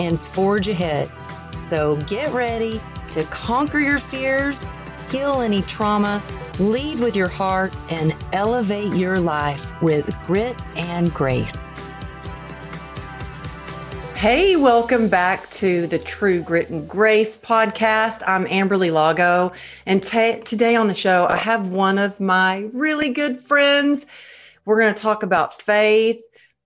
and forge ahead. So get ready to conquer your fears, heal any trauma, lead with your heart, and elevate your life with grit and grace. Hey, welcome back to the True Grit and Grace podcast. I'm Amberly Lago, and t- today on the show, I have one of my really good friends. We're going to talk about faith,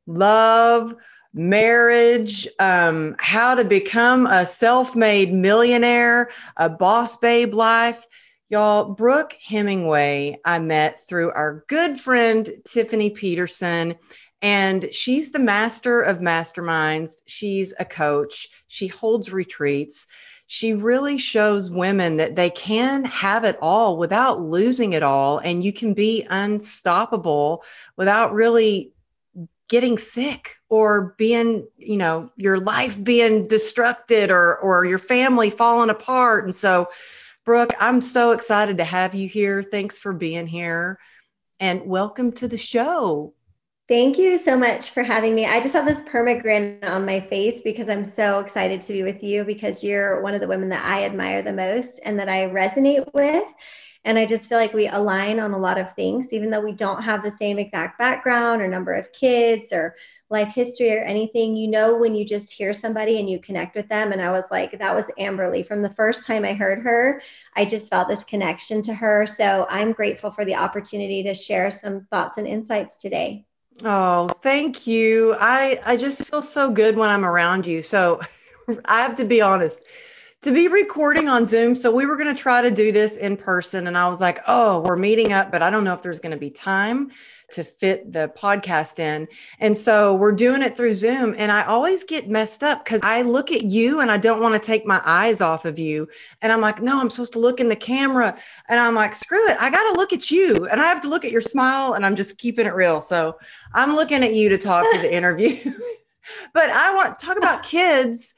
love, marriage, um, how to become a self made millionaire, a boss babe life. Y'all, Brooke Hemingway, I met through our good friend Tiffany Peterson and she's the master of masterminds. She's a coach. She holds retreats. She really shows women that they can have it all without losing it all. And you can be unstoppable without really getting sick or being, you know, your life being destructed or, or your family falling apart. And so, Brooke, I'm so excited to have you here. Thanks for being here and welcome to the show. Thank you so much for having me. I just have this perma grin on my face because I'm so excited to be with you because you're one of the women that I admire the most and that I resonate with. And I just feel like we align on a lot of things, even though we don't have the same exact background or number of kids or life history or anything. You know, when you just hear somebody and you connect with them. And I was like, that was Amberly. From the first time I heard her, I just felt this connection to her. So I'm grateful for the opportunity to share some thoughts and insights today. Oh, thank you. I I just feel so good when I'm around you. So I have to be honest. To be recording on Zoom, so we were going to try to do this in person and I was like, "Oh, we're meeting up, but I don't know if there's going to be time." To fit the podcast in. And so we're doing it through Zoom. And I always get messed up because I look at you and I don't want to take my eyes off of you. And I'm like, no, I'm supposed to look in the camera. And I'm like, screw it. I got to look at you and I have to look at your smile. And I'm just keeping it real. So I'm looking at you to talk to the interview. but I want to talk about kids.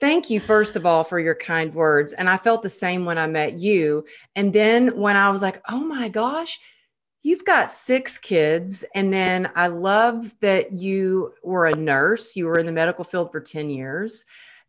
Thank you, first of all, for your kind words. And I felt the same when I met you. And then when I was like, oh my gosh, You've got six kids. And then I love that you were a nurse. You were in the medical field for 10 years,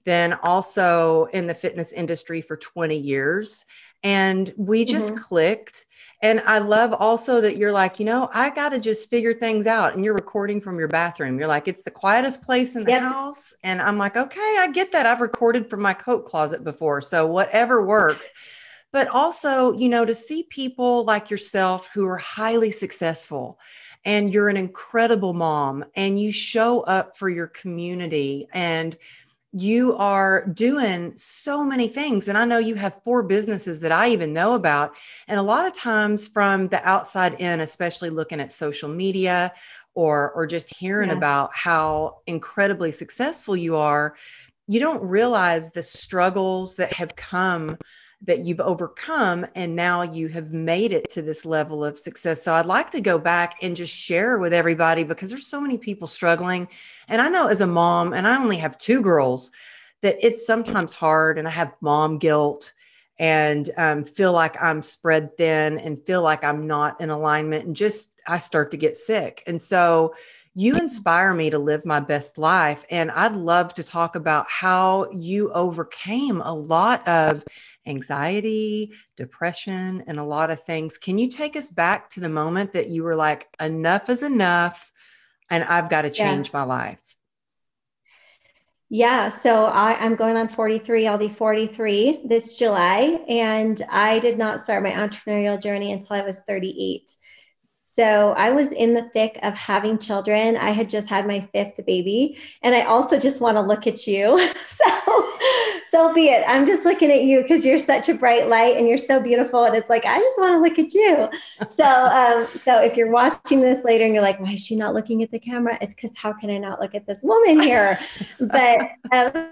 then also in the fitness industry for 20 years. And we just mm-hmm. clicked. And I love also that you're like, you know, I got to just figure things out. And you're recording from your bathroom. You're like, it's the quietest place in the yep. house. And I'm like, okay, I get that. I've recorded from my coat closet before. So whatever works but also, you know, to see people like yourself who are highly successful and you're an incredible mom and you show up for your community and you are doing so many things. And I know you have four businesses that I even know about. And a lot of times from the outside in, especially looking at social media or, or just hearing yeah. about how incredibly successful you are, you don't realize the struggles that have come that you've overcome and now you have made it to this level of success. So I'd like to go back and just share with everybody because there's so many people struggling. And I know as a mom, and I only have two girls, that it's sometimes hard and I have mom guilt and um, feel like I'm spread thin and feel like I'm not in alignment and just I start to get sick. And so you inspire me to live my best life. And I'd love to talk about how you overcame a lot of anxiety, depression, and a lot of things. Can you take us back to the moment that you were like, enough is enough, and I've got to change yeah. my life? Yeah, so I, am going on 43. I'll be 43 this July. And I did not start my entrepreneurial journey until I was 38. So I was in the thick of having children. I had just had my fifth baby, and I also just want to look at you. so, so be it. I'm just looking at you because you're such a bright light and you're so beautiful, and it's like I just want to look at you. So, um, so if you're watching this later and you're like, why is she not looking at the camera? It's because how can I not look at this woman here? But um,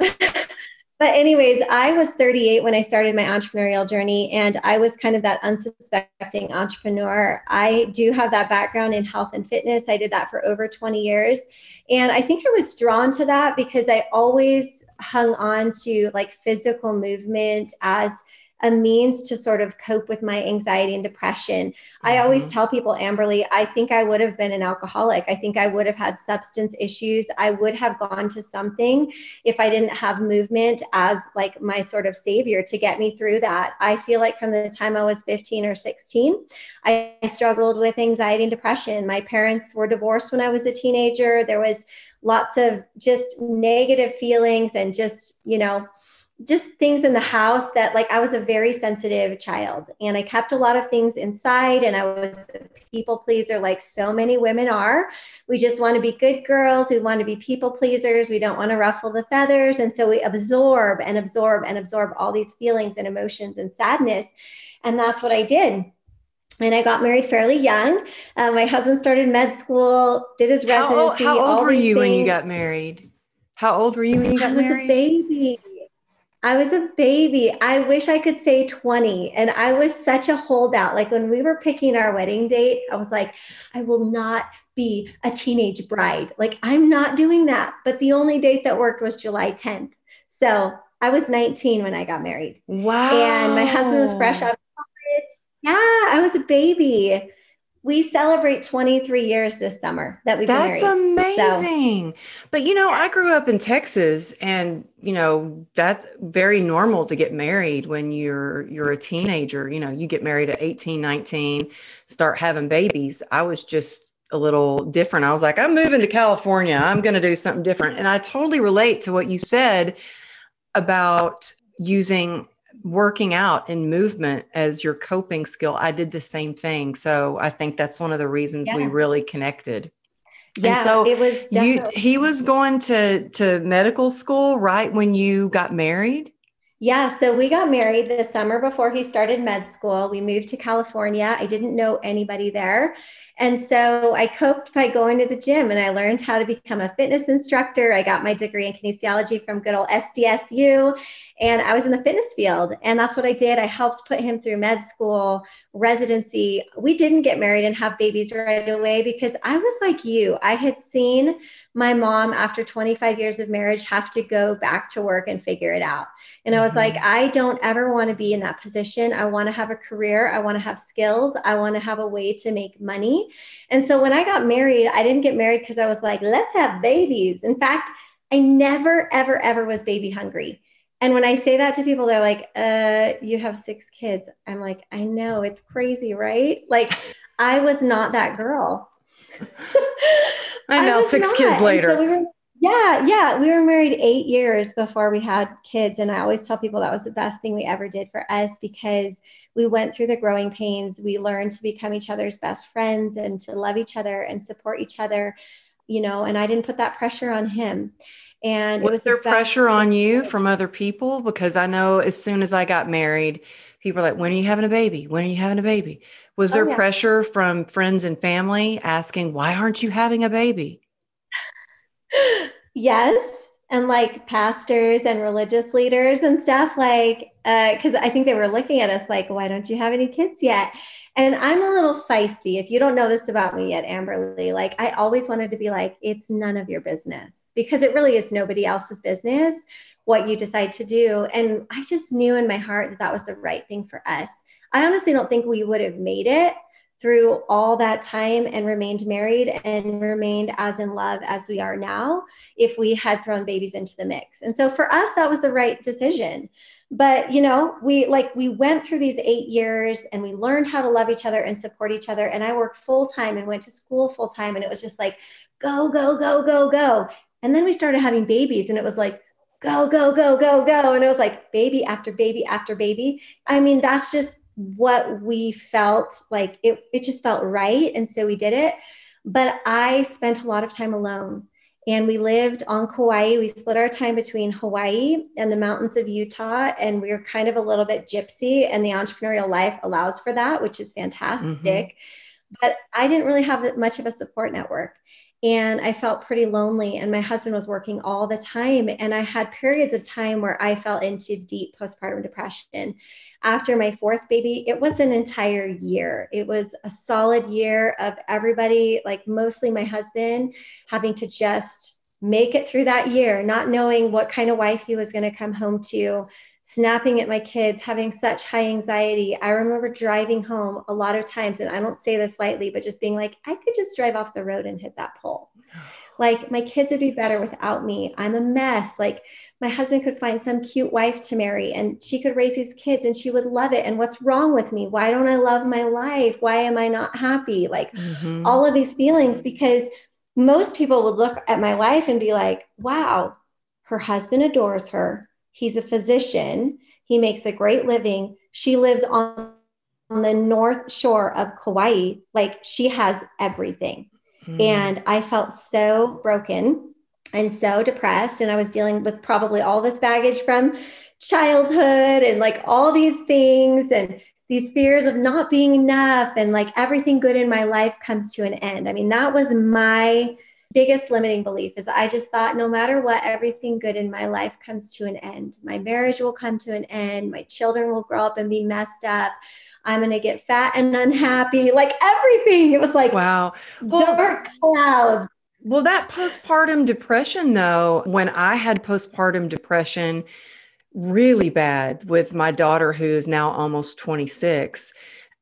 but anyways, I was 38 when I started my entrepreneurial journey, and I was kind of that unsuspecting entrepreneur. I do have that background in health and fitness. I did that for over 20 years. And I think I was drawn to that because I always hung on to like physical movement as a means to sort of cope with my anxiety and depression. Mm-hmm. I always tell people, Amberly, I think I would have been an alcoholic. I think I would have had substance issues. I would have gone to something if I didn't have movement as like my sort of savior to get me through that. I feel like from the time I was 15 or 16, I struggled with anxiety and depression. My parents were divorced when I was a teenager. There was lots of just negative feelings and just, you know, just things in the house that like I was a very sensitive child and I kept a lot of things inside and I was a people pleaser like so many women are. We just want to be good girls, we want to be people pleasers, we don't want to ruffle the feathers and so we absorb and absorb and absorb all these feelings and emotions and sadness and that's what I did. And I got married fairly young. Uh, my husband started med school, did his residency. How, how old were you things. when you got married? How old were you when you got married? I was a baby. I was a baby. I wish I could say 20. And I was such a holdout. Like when we were picking our wedding date, I was like, I will not be a teenage bride. Like I'm not doing that. But the only date that worked was July 10th. So I was 19 when I got married. Wow. And my husband was fresh out of college. Yeah, I was a baby we celebrate 23 years this summer that we've That's amazing. So, but you know, I grew up in Texas and you know, that's very normal to get married when you're you're a teenager. You know, you get married at 18, 19, start having babies. I was just a little different. I was like, I'm moving to California. I'm going to do something different. And I totally relate to what you said about using working out and movement as your coping skill, I did the same thing. So I think that's one of the reasons yeah. we really connected. Yeah, and so it was you he was going to to medical school right when you got married? Yeah, so we got married the summer before he started med school. We moved to California. I didn't know anybody there. And so I coped by going to the gym and I learned how to become a fitness instructor. I got my degree in kinesiology from good old SDSU and I was in the fitness field. And that's what I did. I helped put him through med school, residency. We didn't get married and have babies right away because I was like you. I had seen my mom, after 25 years of marriage, have to go back to work and figure it out. And I was mm-hmm. like, I don't ever want to be in that position. I want to have a career. I want to have skills. I want to have a way to make money. And so when I got married, I didn't get married because I was like, let's have babies. In fact, I never, ever, ever was baby hungry. And when I say that to people, they're like, uh, you have six kids. I'm like, I know, it's crazy, right? Like, I was not that girl. I know, I six not. kids later. So we were, yeah, yeah. We were married eight years before we had kids. And I always tell people that was the best thing we ever did for us because we went through the growing pains. We learned to become each other's best friends and to love each other and support each other, you know, and I didn't put that pressure on him. And was, was there the pressure on you from other people? Because I know as soon as I got married, people were like, when are you having a baby? When are you having a baby? Was there oh, yeah. pressure from friends and family asking, why aren't you having a baby? yes and like pastors and religious leaders and stuff like because uh, i think they were looking at us like why don't you have any kids yet and i'm a little feisty if you don't know this about me yet amberly like i always wanted to be like it's none of your business because it really is nobody else's business what you decide to do. And i just knew in my heart that that was the right thing for us. I honestly don't think we would have made it through all that time and remained married and remained as in love as we are now if we had thrown babies into the mix. And so for us, that was the right decision. But, you know, we like we went through these eight years and we learned how to love each other and support each other. And I worked full time and went to school full time. And it was just like, go, go, go, go, go. And then we started having babies and it was like, go, go, go, go, go. And it was like baby after baby after baby. I mean, that's just what we felt like it, it just felt right. And so we did it. But I spent a lot of time alone. And we lived on Kauai. We split our time between Hawaii and the mountains of Utah. And we were kind of a little bit gypsy, and the entrepreneurial life allows for that, which is fantastic. Mm-hmm. But I didn't really have much of a support network. and I felt pretty lonely. And my husband was working all the time. And I had periods of time where I fell into deep postpartum depression. After my fourth baby, it was an entire year. It was a solid year of everybody, like mostly my husband, having to just make it through that year, not knowing what kind of wife he was going to come home to, snapping at my kids, having such high anxiety. I remember driving home a lot of times, and I don't say this lightly, but just being like, I could just drive off the road and hit that pole. Like, my kids would be better without me. I'm a mess. Like, my husband could find some cute wife to marry and she could raise these kids and she would love it. And what's wrong with me? Why don't I love my life? Why am I not happy? Like, mm-hmm. all of these feelings, because most people would look at my life and be like, wow, her husband adores her He's a physician. He makes a great living. She lives on, on the north shore of Kauai. Like she has everything. Mm. And I felt so broken and so depressed. And I was dealing with probably all this baggage from childhood and like all these things and these fears of not being enough and like everything good in my life comes to an end. I mean, that was my biggest limiting belief is I just thought no matter what, everything good in my life comes to an end. My marriage will come to an end. My children will grow up and be messed up. I'm going to get fat and unhappy. Like everything. It was like, wow. Well, dark cloud. Well, that postpartum depression, though, when I had postpartum depression really bad with my daughter, who's now almost 26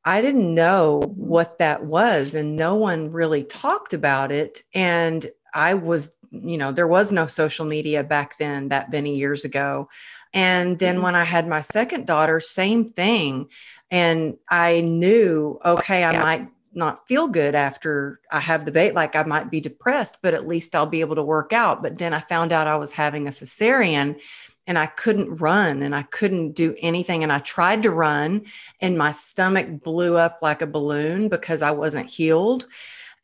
I didn't know what that was, and no one really talked about it. And I was, you know, there was no social media back then that many years ago. And then mm-hmm. when I had my second daughter, same thing. And I knew, okay, I might not feel good after I have the bait, like I might be depressed, but at least I'll be able to work out. But then I found out I was having a cesarean and I couldn't run and I couldn't do anything. And I tried to run and my stomach blew up like a balloon because I wasn't healed.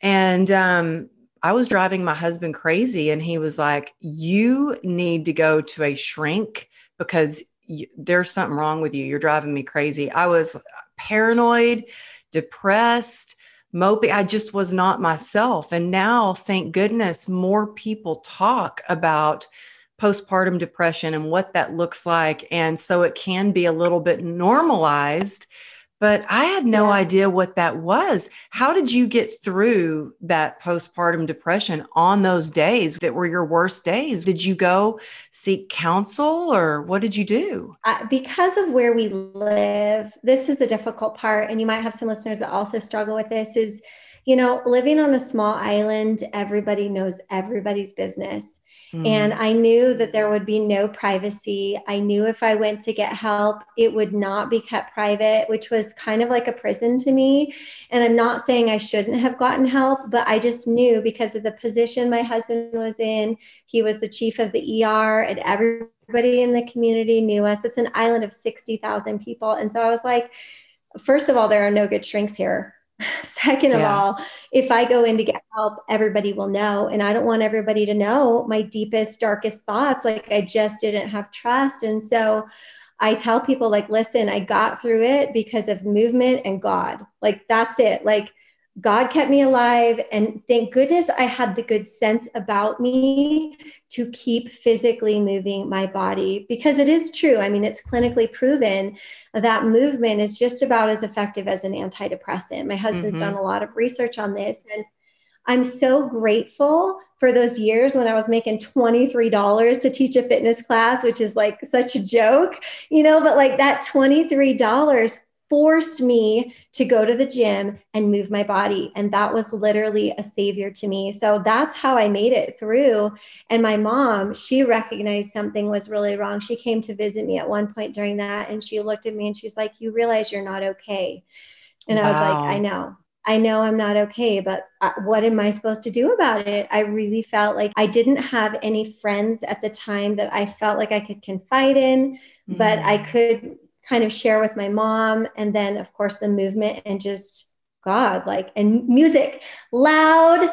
And um, I was driving my husband crazy. And he was like, You need to go to a shrink because there's something wrong with you. You're driving me crazy. I was paranoid, depressed. Mopey, I just was not myself. And now, thank goodness, more people talk about postpartum depression and what that looks like. And so it can be a little bit normalized. But I had no yeah. idea what that was. How did you get through that postpartum depression on those days that were your worst days? Did you go seek counsel or what did you do? Uh, because of where we live, this is the difficult part. And you might have some listeners that also struggle with this is, you know, living on a small island, everybody knows everybody's business. Mm. And I knew that there would be no privacy. I knew if I went to get help, it would not be kept private, which was kind of like a prison to me. And I'm not saying I shouldn't have gotten help, but I just knew because of the position my husband was in. He was the chief of the ER, and everybody in the community knew us. It's an island of 60,000 people. And so I was like, first of all, there are no good shrinks here. Second of all, if I go in to get help, everybody will know. And I don't want everybody to know my deepest, darkest thoughts. Like I just didn't have trust. And so I tell people, like, listen, I got through it because of movement and God. Like, that's it. Like, God kept me alive. And thank goodness I had the good sense about me to keep physically moving my body because it is true. I mean, it's clinically proven that movement is just about as effective as an antidepressant. My husband's mm-hmm. done a lot of research on this. And I'm so grateful for those years when I was making $23 to teach a fitness class, which is like such a joke, you know, but like that $23 forced me to go to the gym and move my body. And that was literally a savior to me. So that's how I made it through. And my mom, she recognized something was really wrong. She came to visit me at one point during that and she looked at me and she's like, You realize you're not okay. And wow. I was like, I know. I know I'm not okay, but uh, what am I supposed to do about it? I really felt like I didn't have any friends at the time that I felt like I could confide in, mm-hmm. but I mm. could kind of share with my mom. And then, of course, the movement and just God, like, and music, loud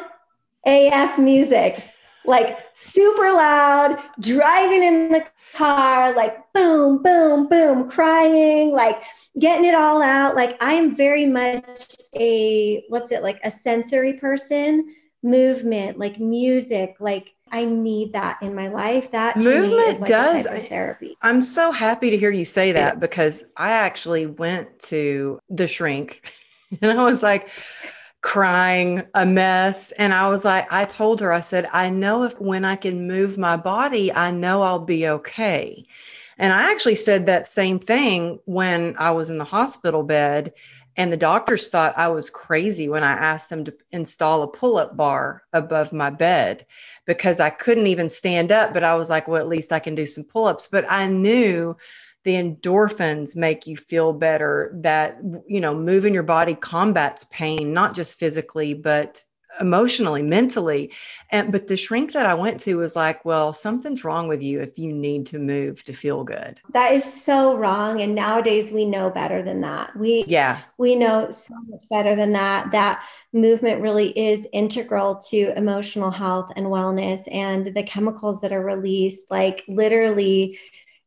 AF music, like super loud, driving in the car, like boom, boom, boom, crying, like getting it all out. Like, I'm very much a, what's it, like a sensory person. movement, like music, like I need that in my life. That movement like does therapy. I'm so happy to hear you say that because I actually went to the shrink and I was like crying a mess and I was like I told her I said I know if when I can move my body I know I'll be okay. And I actually said that same thing when I was in the hospital bed and the doctors thought I was crazy when I asked them to install a pull up bar above my bed because I couldn't even stand up. But I was like, well, at least I can do some pull ups. But I knew the endorphins make you feel better, that, you know, moving your body combats pain, not just physically, but emotionally, mentally. And but the shrink that I went to was like, well, something's wrong with you if you need to move to feel good. That is so wrong. And nowadays we know better than that. We yeah, we know so much better than that. That movement really is integral to emotional health and wellness and the chemicals that are released, like literally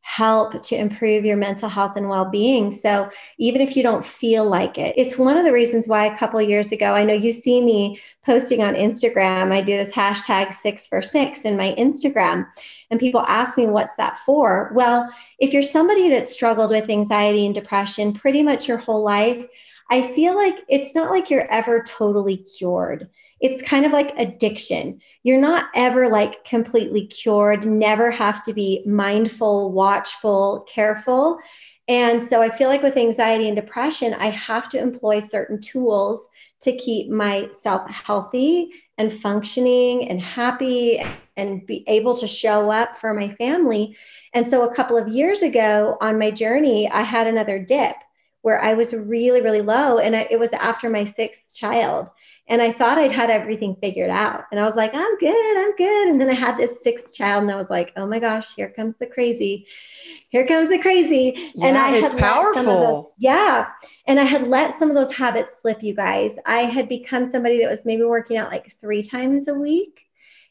help to improve your mental health and well-being. So even if you don't feel like it it's one of the reasons why a couple years ago i know you see me posting on instagram. I do this hashtag six for six in my instagram and people ask me what's that for? Well if you're somebody that struggled with anxiety and depression pretty much your whole life i feel like it's not like you're ever totally cured it's kind of like addiction. You're not ever like completely cured, never have to be mindful, watchful, careful. And so I feel like with anxiety and depression, I have to employ certain tools to keep myself healthy and functioning and happy and be able to show up for my family. And so a couple of years ago on my journey, I had another dip where I was really, really low. And I, it was after my sixth child. And I thought I'd had everything figured out. And I was like, I'm good, I'm good. And then I had this sixth child, and I was like, oh my gosh, here comes the crazy. Here comes the crazy. Yeah, and I it's had powerful. Those, yeah. And I had let some of those habits slip, you guys. I had become somebody that was maybe working out like three times a week.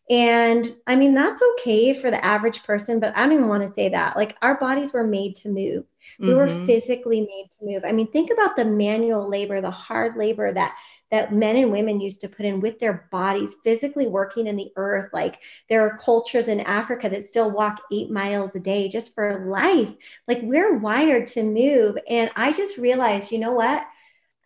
And I mean, that's okay for the average person, but I don't even want to say that. Like, our bodies were made to move. We mm-hmm. were physically made to move. I mean, think about the manual labor, the hard labor that that men and women used to put in with their bodies, physically working in the earth. Like there are cultures in Africa that still walk eight miles a day just for life. Like we're wired to move. And I just realized, you know what?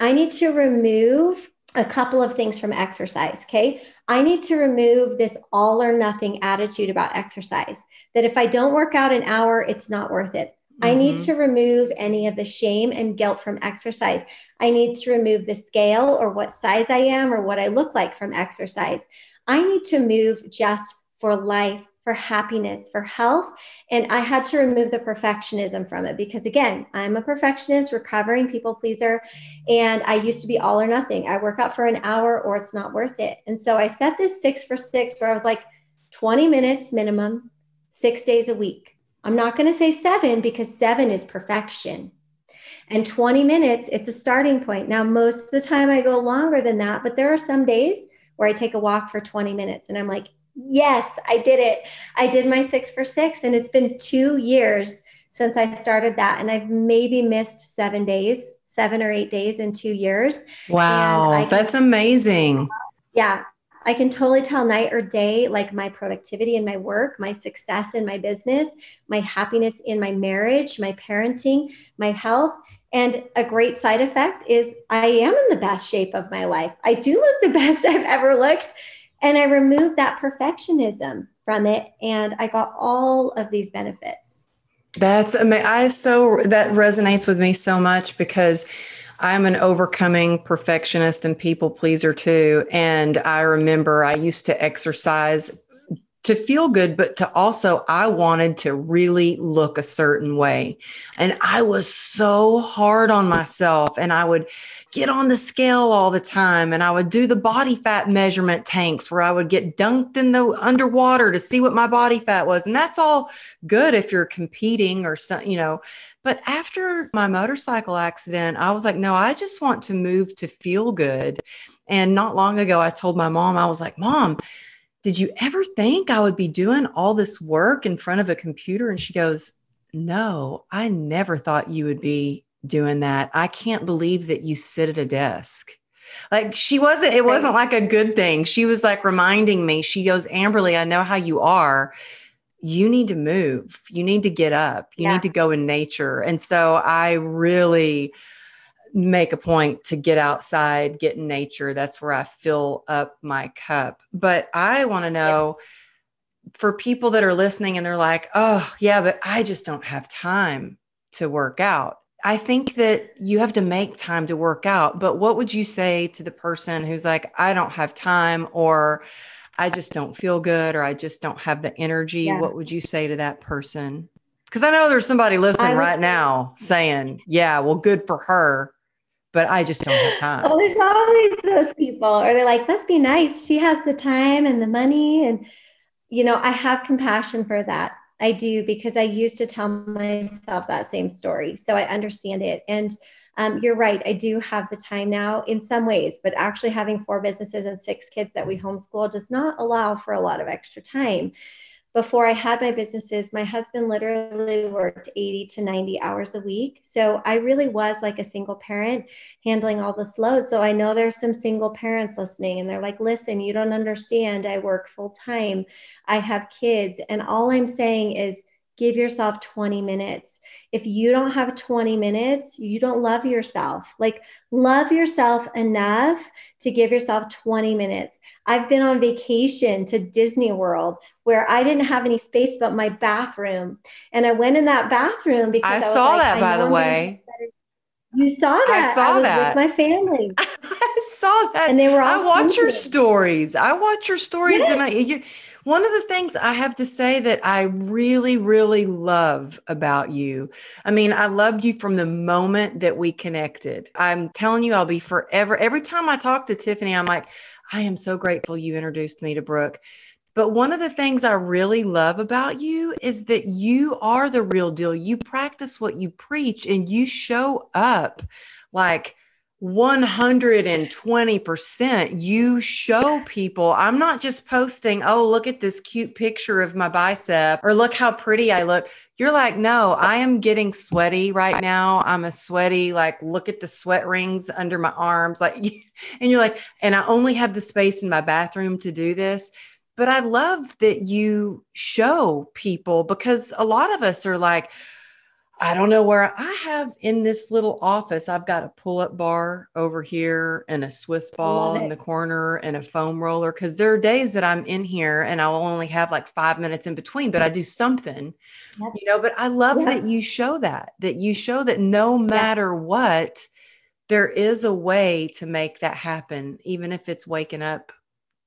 I need to remove a couple of things from exercise. Okay. I need to remove this all or nothing attitude about exercise that if I don't work out an hour, it's not worth it. Mm-hmm. I need mm-hmm. to remove any of the shame and guilt from exercise. I need to remove the scale or what size I am or what I look like from exercise. I need to move just for life, for happiness, for health. And I had to remove the perfectionism from it because, again, I'm a perfectionist, recovering people pleaser. And I used to be all or nothing. I work out for an hour or it's not worth it. And so I set this six for six where I was like 20 minutes minimum, six days a week. I'm not going to say seven because seven is perfection. And 20 minutes, it's a starting point. Now, most of the time I go longer than that, but there are some days where I take a walk for 20 minutes and I'm like, yes, I did it. I did my six for six. And it's been two years since I started that. And I've maybe missed seven days, seven or eight days in two years. Wow, that's amazing. Yeah. I can totally tell night or day, like my productivity in my work, my success in my business, my happiness in my marriage, my parenting, my health. And a great side effect is I am in the best shape of my life. I do look the best I've ever looked. And I removed that perfectionism from it. And I got all of these benefits. That's amazing. I so that resonates with me so much because I'm an overcoming perfectionist and people pleaser too. And I remember I used to exercise to feel good, but to also, I wanted to really look a certain way. And I was so hard on myself. And I would get on the scale all the time. And I would do the body fat measurement tanks where I would get dunked in the underwater to see what my body fat was. And that's all good if you're competing or something, you know, but after my motorcycle accident, I was like, no, I just want to move to feel good. And not long ago, I told my mom, I was like, Mom, did you ever think I would be doing all this work in front of a computer? And she goes, No, I never thought you would be doing that. I can't believe that you sit at a desk. Like she wasn't, it wasn't like a good thing. She was like reminding me, she goes, Amberly, I know how you are. You need to move. You need to get up. You yeah. need to go in nature. And so I really make a point to get outside, get in nature. That's where I fill up my cup. But I want to know yeah. for people that are listening and they're like, oh, yeah, but I just don't have time to work out I think that you have to make time to work out. But what would you say to the person who's like, I don't have time, or I just don't feel good, or I just don't have the energy? Yeah. What would you say to that person? Because I know there's somebody listening right now saying, Yeah, well, good for her, but I just don't have time. Well, there's always those people, or they're like, Must be nice. She has the time and the money. And, you know, I have compassion for that I do because I used to tell myself that same story. So I understand it. And um, you're right. I do have the time now in some ways, but actually having four businesses and six kids that we homeschool does not allow for a lot of extra time before I had my businesses, my husband literally worked 80 to 90 hours a week. So I really was like a single parent handling all this load. So I know there's some single parents listening and they're like, listen, you don't understand. I work full time, I have kids. And all I'm saying is, give yourself 20 minutes. If you don't have 20 minutes, you don't love yourself. Like, love yourself enough to give yourself 20 minutes. I've been on vacation to Disney World where I didn't have any space but my bathroom. And I went in that bathroom because I, I saw like, that, I by the way. You saw that. I saw I that. with my family. I saw that. And they were all I watch your stories. I watch your stories yes. and I you one of the things I have to say that I really, really love about you. I mean, I loved you from the moment that we connected. I'm telling you, I'll be forever. Every time I talk to Tiffany, I'm like, I am so grateful you introduced me to Brooke. But one of the things I really love about you is that you are the real deal. You practice what you preach and you show up like 120% you show people i'm not just posting oh look at this cute picture of my bicep or look how pretty i look. You're like no i am getting sweaty right now. I'm a sweaty like look at the sweat rings under my arms. Like and you're like and i only have the space in my bathroom to do this. But i love that you show people because a lot of us are like I don't know where I have in this little office. I've got a pull up bar over here and a Swiss ball in the corner and a foam roller. Cause there are days that I'm in here and I'll only have like five minutes in between, but I do something, you know. But I love that you show that, that you show that no matter what, there is a way to make that happen, even if it's waking up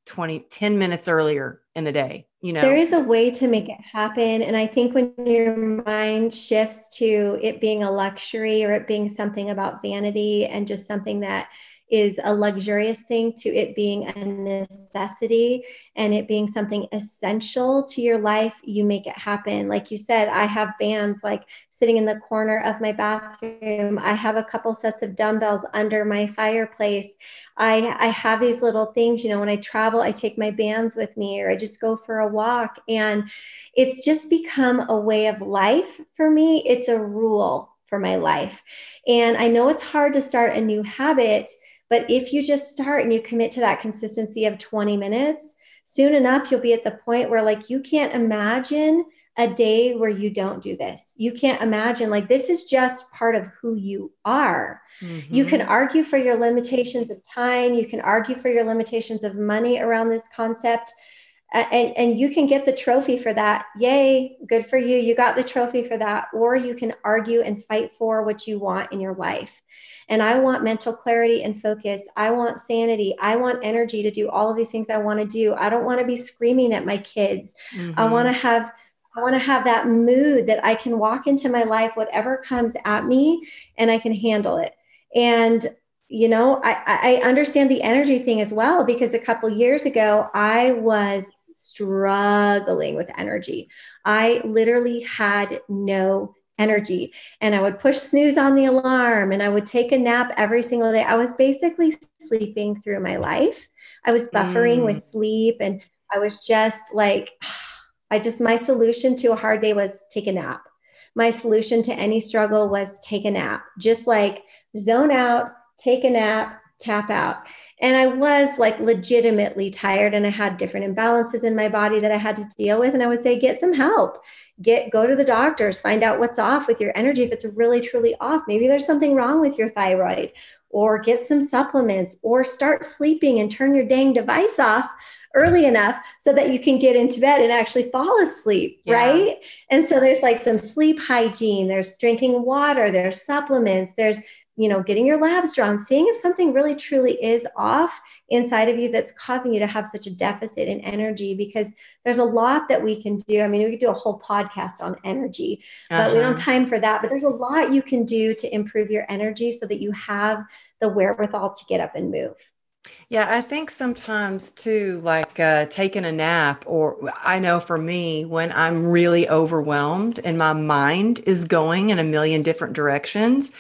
20, 10 minutes earlier in the day you know? there is a way to make it happen and i think when your mind shifts to it being a luxury or it being something about vanity and just something that is a luxurious thing to it being a necessity and it being something essential to your life, you make it happen. Like you said, I have bands like sitting in the corner of my bathroom. I have a couple sets of dumbbells under my fireplace. I, I have these little things, you know, when I travel, I take my bands with me or I just go for a walk. And it's just become a way of life for me. It's a rule for my life. And I know it's hard to start a new habit but if you just start and you commit to that consistency of 20 minutes, soon enough, you'll be at the point where, like, you can't imagine a day where you don't do this. You can't imagine, like, this is just part of who you are. Mm-hmm. You can argue for your limitations of time, you can argue for your limitations of money around this concept and, and you can get the trophy for that. Yay, good for you. You got the trophy for that. Or you can argue and fight for what you want in your life. And I want mental clarity and focus. I want sanity. I want energy to do all of these things I want to do. I don't want to be screaming at my kids. Mm-hmm. I want to have I want to have that mood that I can walk into my life, whatever comes at me, and I can handle it. And you know, I, I understand the energy thing as well because a couple years ago I was struggling with energy. I literally had no energy and I would push snooze on the alarm and I would take a nap every single day. I was basically sleeping through my life. I was buffering mm. with sleep and I was just like, I just, my solution to a hard day was take a nap. My solution to any struggle was take a nap, just like zone out, take a nap, tap out. And I was like legitimately tired and I had different imbalances in my body that I had to deal with. And I would say, get some help. Get go to the doctors, find out what's off with your energy. If it's really truly off, maybe there's something wrong with your thyroid, or get some supplements, or start sleeping and turn your dang device off early enough so that you can get into bed and actually fall asleep, yeah. right? And so there's like some sleep hygiene, there's drinking water, there's supplements, there's you know, getting your labs drawn, seeing if something really truly is off inside of you that's causing you to have such a deficit in energy because there's a lot that we can do. I mean, we could do a whole podcast on energy, but uh-huh. we don't have uh-huh. time for that. But there's a lot you can do to improve your energy so that you have the wherewithal to get up and move. Yeah, I think sometimes too, like uh, taking a nap, or I know for me, when I'm really overwhelmed and my mind is going in a million different directions,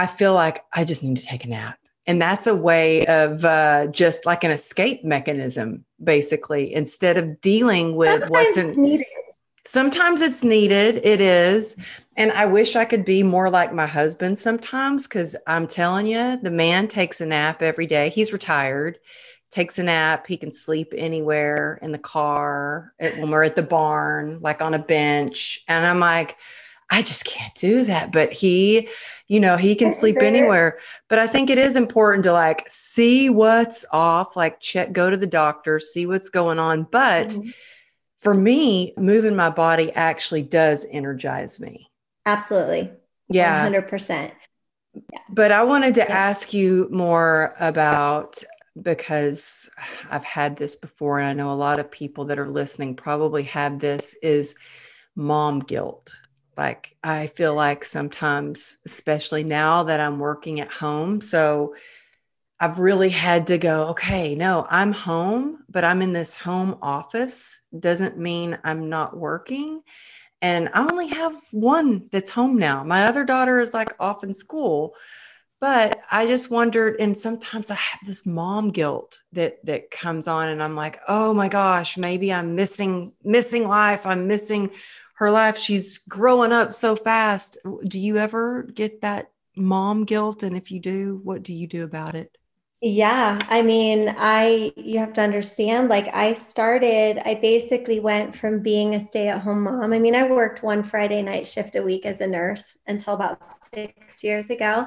I feel like I just need to take a nap. And that's a way of uh, just like an escape mechanism, basically, instead of dealing with sometimes what's in. Needed. Sometimes it's needed. It is. And I wish I could be more like my husband sometimes because I'm telling you, the man takes a nap every day. He's retired, takes a nap. He can sleep anywhere in the car, when we're at the barn, like on a bench. And I'm like, I just can't do that. But he, you know, he can sleep anywhere. But I think it is important to like see what's off, like check, go to the doctor, see what's going on. But mm-hmm. for me, moving my body actually does energize me. Absolutely. Yeah. 100%. Yeah. But I wanted to yeah. ask you more about because I've had this before, and I know a lot of people that are listening probably have this is mom guilt. Like, I feel like sometimes, especially now that I'm working at home, so I've really had to go, okay, no, I'm home, but I'm in this home office. Doesn't mean I'm not working. And I only have one that's home now. My other daughter is like off in school. But I just wondered, and sometimes I have this mom guilt that that comes on, and I'm like, oh my gosh, maybe I'm missing missing life. I'm missing her life. She's growing up so fast. Do you ever get that mom guilt? And if you do, what do you do about it? Yeah, I mean, I you have to understand like I started I basically went from being a stay-at-home mom. I mean, I worked one Friday night shift a week as a nurse until about 6 years ago.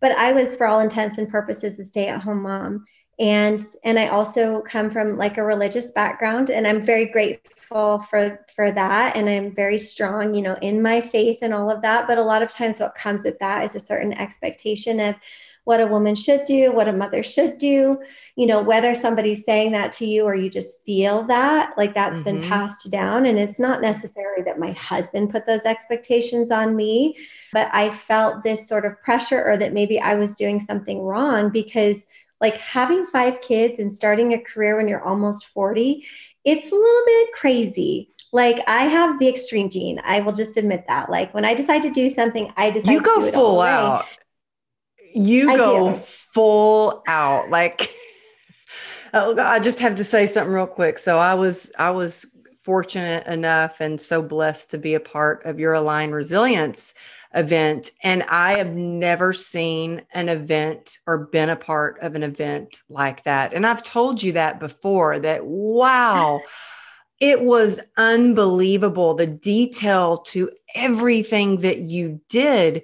But I was for all intents and purposes a stay-at-home mom and and i also come from like a religious background and i'm very grateful for for that and i'm very strong you know in my faith and all of that but a lot of times what comes with that is a certain expectation of what a woman should do what a mother should do you know whether somebody's saying that to you or you just feel that like that's mm-hmm. been passed down and it's not necessarily that my husband put those expectations on me but i felt this sort of pressure or that maybe i was doing something wrong because like having five kids and starting a career when you're almost 40, it's a little bit crazy. Like I have the extreme gene. I will just admit that. Like when I decide to do something, I decide you go full out. You I go do. full out. Like oh, I just have to say something real quick. So I was I was fortunate enough and so blessed to be a part of your Align Resilience event. And I have never seen an event or been a part of an event like that. And I've told you that before that, wow, it was unbelievable the detail to everything that you did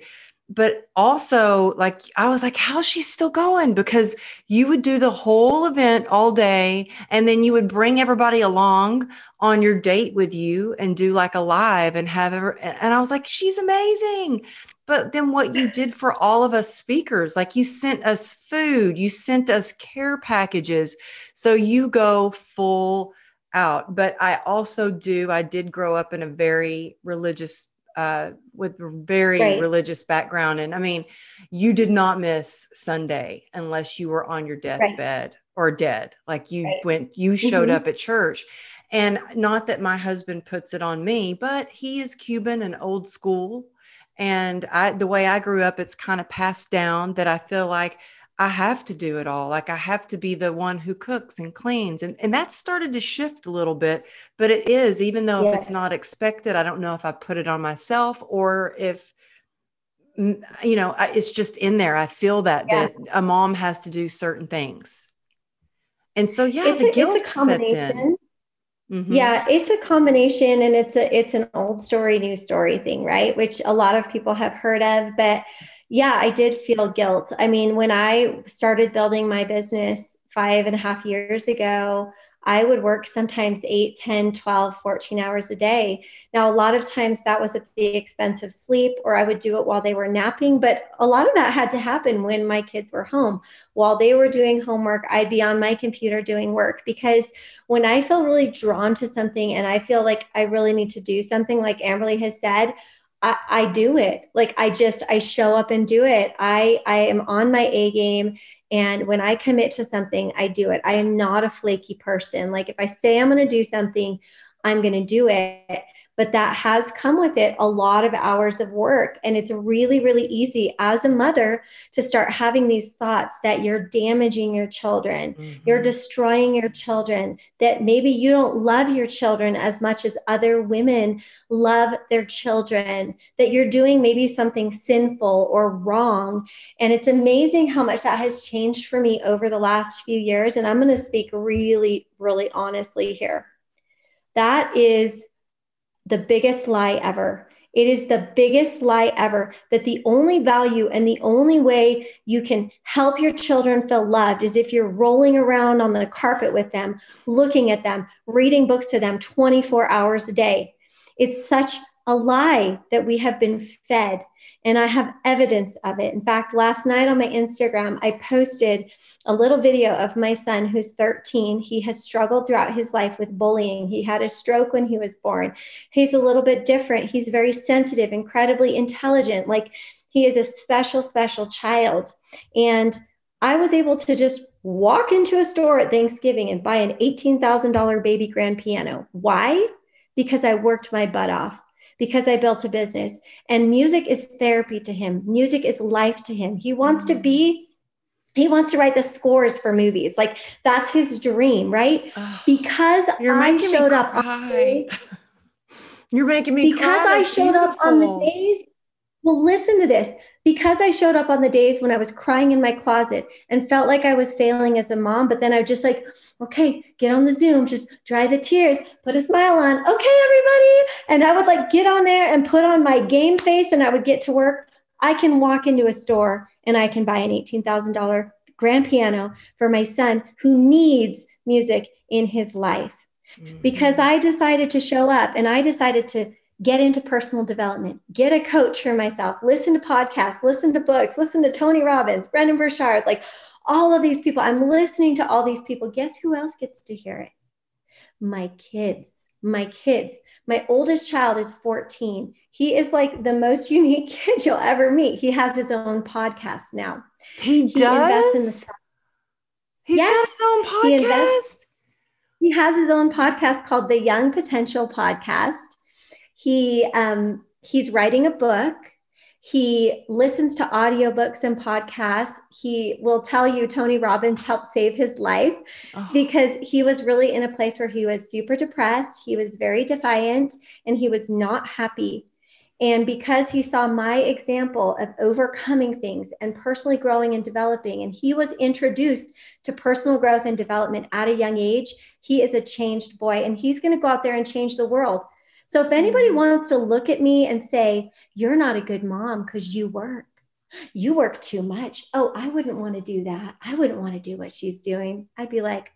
but also like I was like, how's she still going? Because you would do the whole event all day and then you would bring everybody along on your date with you and do like a live and have ever and I was like, she's amazing. But then what you did for all of us speakers, like you sent us food, you sent us care packages. So you go full out. But I also do, I did grow up in a very religious uh, with very right. religious background. And I mean, you did not miss Sunday unless you were on your deathbed right. or dead. Like you right. went, you showed mm-hmm. up at church. And not that my husband puts it on me, but he is Cuban and old school. And I, the way I grew up, it's kind of passed down that I feel like I have to do it all. Like I have to be the one who cooks and cleans. And, and that started to shift a little bit, but it is, even though yeah. if it's not expected, I don't know if I put it on myself or if you know, it's just in there. I feel that yeah. that a mom has to do certain things. And so yeah, it's the a, guilt sets in. Mm-hmm. Yeah, it's a combination and it's a it's an old story, new story thing, right? Which a lot of people have heard of. But yeah, I did feel guilt. I mean, when I started building my business five and a half years ago, I would work sometimes 8, 10, 12, 14 hours a day. Now, a lot of times that was at the expense of sleep, or I would do it while they were napping. But a lot of that had to happen when my kids were home. While they were doing homework, I'd be on my computer doing work because when I feel really drawn to something and I feel like I really need to do something, like Amberly has said, I, I, do it. Like I just I show up and do it. I I am on my A game and when I commit to something, I do it. I am not a flaky person. Like if I say I'm going to do something, I'm going to do it but that has come with it a lot of hours of work. And it's really, really easy as a mother to start having these thoughts that you're damaging your children, mm-hmm. you're destroying your children, that maybe you don't love your children as much as other women love their children, that you're doing maybe something sinful or wrong. And it's amazing how much that has changed for me over the last few years. And I'm going to speak really, really honestly here. That is the biggest lie ever. It is the biggest lie ever that the only value and the only way you can help your children feel loved is if you're rolling around on the carpet with them, looking at them, reading books to them 24 hours a day. It's such a lie that we have been fed. And I have evidence of it. In fact, last night on my Instagram, I posted a little video of my son who's 13. He has struggled throughout his life with bullying. He had a stroke when he was born. He's a little bit different. He's very sensitive, incredibly intelligent. Like he is a special, special child. And I was able to just walk into a store at Thanksgiving and buy an $18,000 baby grand piano. Why? Because I worked my butt off because I built a business. And music is therapy to him. Music is life to him. He wants to mm-hmm. be he wants to write the scores for movies. Like that's his dream, right? because I showed up on days, You're making me because I showed beautiful. up on the days. Well, listen to this. Because I showed up on the days when I was crying in my closet and felt like I was failing as a mom, but then I was just like, okay, get on the Zoom, just dry the tears, put a smile on. Okay, everybody. And I would like get on there and put on my game face and I would get to work. I can walk into a store and I can buy an $18,000 grand piano for my son who needs music in his life. Mm-hmm. Because I decided to show up and I decided to get into personal development, get a coach for myself, listen to podcasts, listen to books, listen to Tony Robbins, Brendon Burchard, like all of these people. I'm listening to all these people. Guess who else gets to hear it? My kids. My kids. My oldest child is 14 he is like the most unique kid you'll ever meet. He has his own podcast now. He, he does. He's yes. got his own podcast. He, invests, he, has his own podcast called the Young Potential Podcast. He um, he's writing a book. He listens to audiobooks and podcasts. He will tell you Tony Robbins helped save his life oh. because he was really in a place where he was super depressed. He was very defiant and he was not happy. And because he saw my example of overcoming things and personally growing and developing, and he was introduced to personal growth and development at a young age, he is a changed boy and he's going to go out there and change the world. So if anybody wants to look at me and say, You're not a good mom because you work, you work too much. Oh, I wouldn't want to do that. I wouldn't want to do what she's doing. I'd be like,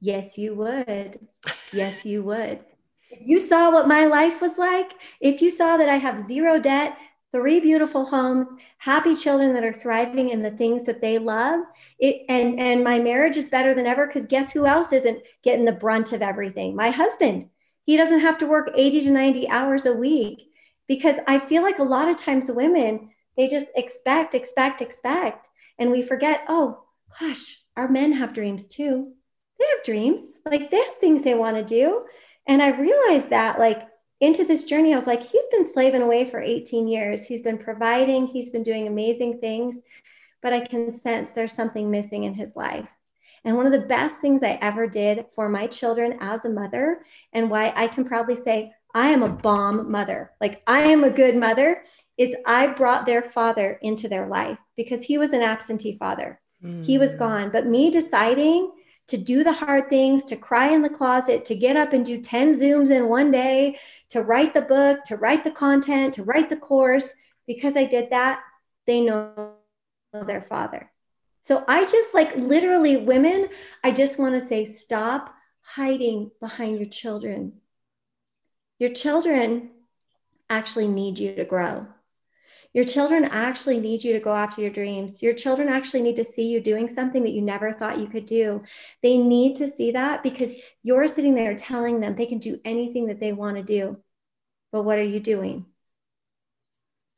Yes, you would. Yes, you would if you saw what my life was like, if you saw that I have zero debt, three beautiful homes, happy children that are thriving in the things that they love, it, and and my marriage is better than ever because guess who else isn't getting the brunt of everything? My husband. He doesn't have to work 80 to 90 hours a week because I feel like a lot of times women they just expect, expect, expect, and we forget. Oh gosh, our men have dreams too. They have dreams, like they have things they want to do. And I realized that, like, into this journey, I was like, he's been slaving away for 18 years. He's been providing, he's been doing amazing things, but I can sense there's something missing in his life. And one of the best things I ever did for my children as a mother, and why I can proudly say, I am a bomb mother. Like I am a good mother is I brought their father into their life because he was an absentee father. Mm. He was mm. gone. But me deciding to do the hard things, to cry in the closet, to get up and do 10 Zooms in one day, to write the book, to write the content, to write the course, because I did that, they know their father. So I just like literally, women, I just want to say stop hiding behind your children. Your children actually need you to grow. Your children actually need you to go after your dreams. Your children actually need to see you doing something that you never thought you could do. They need to see that because you're sitting there telling them they can do anything that they want to do. But what are you doing?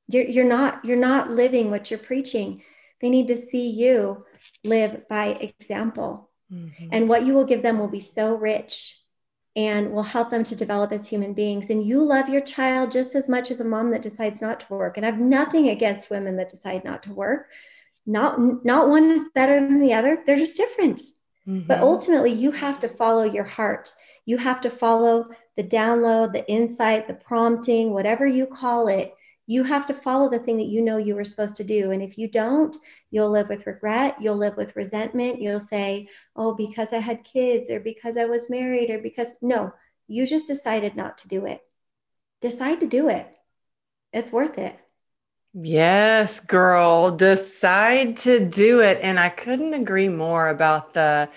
You're, you're not you're not living what you're preaching. They need to see you live by example. Mm-hmm. And what you will give them will be so rich and will help them to develop as human beings. And you love your child just as much as a mom that decides not to work. And I have nothing against women that decide not to work. Not, not one is better than the other. They're just different. Mm-hmm. But ultimately, you have to follow your heart. You have to follow the download, the insight, the prompting, whatever you call it you have to follow the thing that you know you were supposed to do. And if you don't, you'll live with regret, you'll live with resentment. You'll say, oh, because I had kids or because I was married or because, no, you just decided not to do it. Decide to do it. It's worth it. Yes, girl, decide to do it. And I couldn't agree more about the,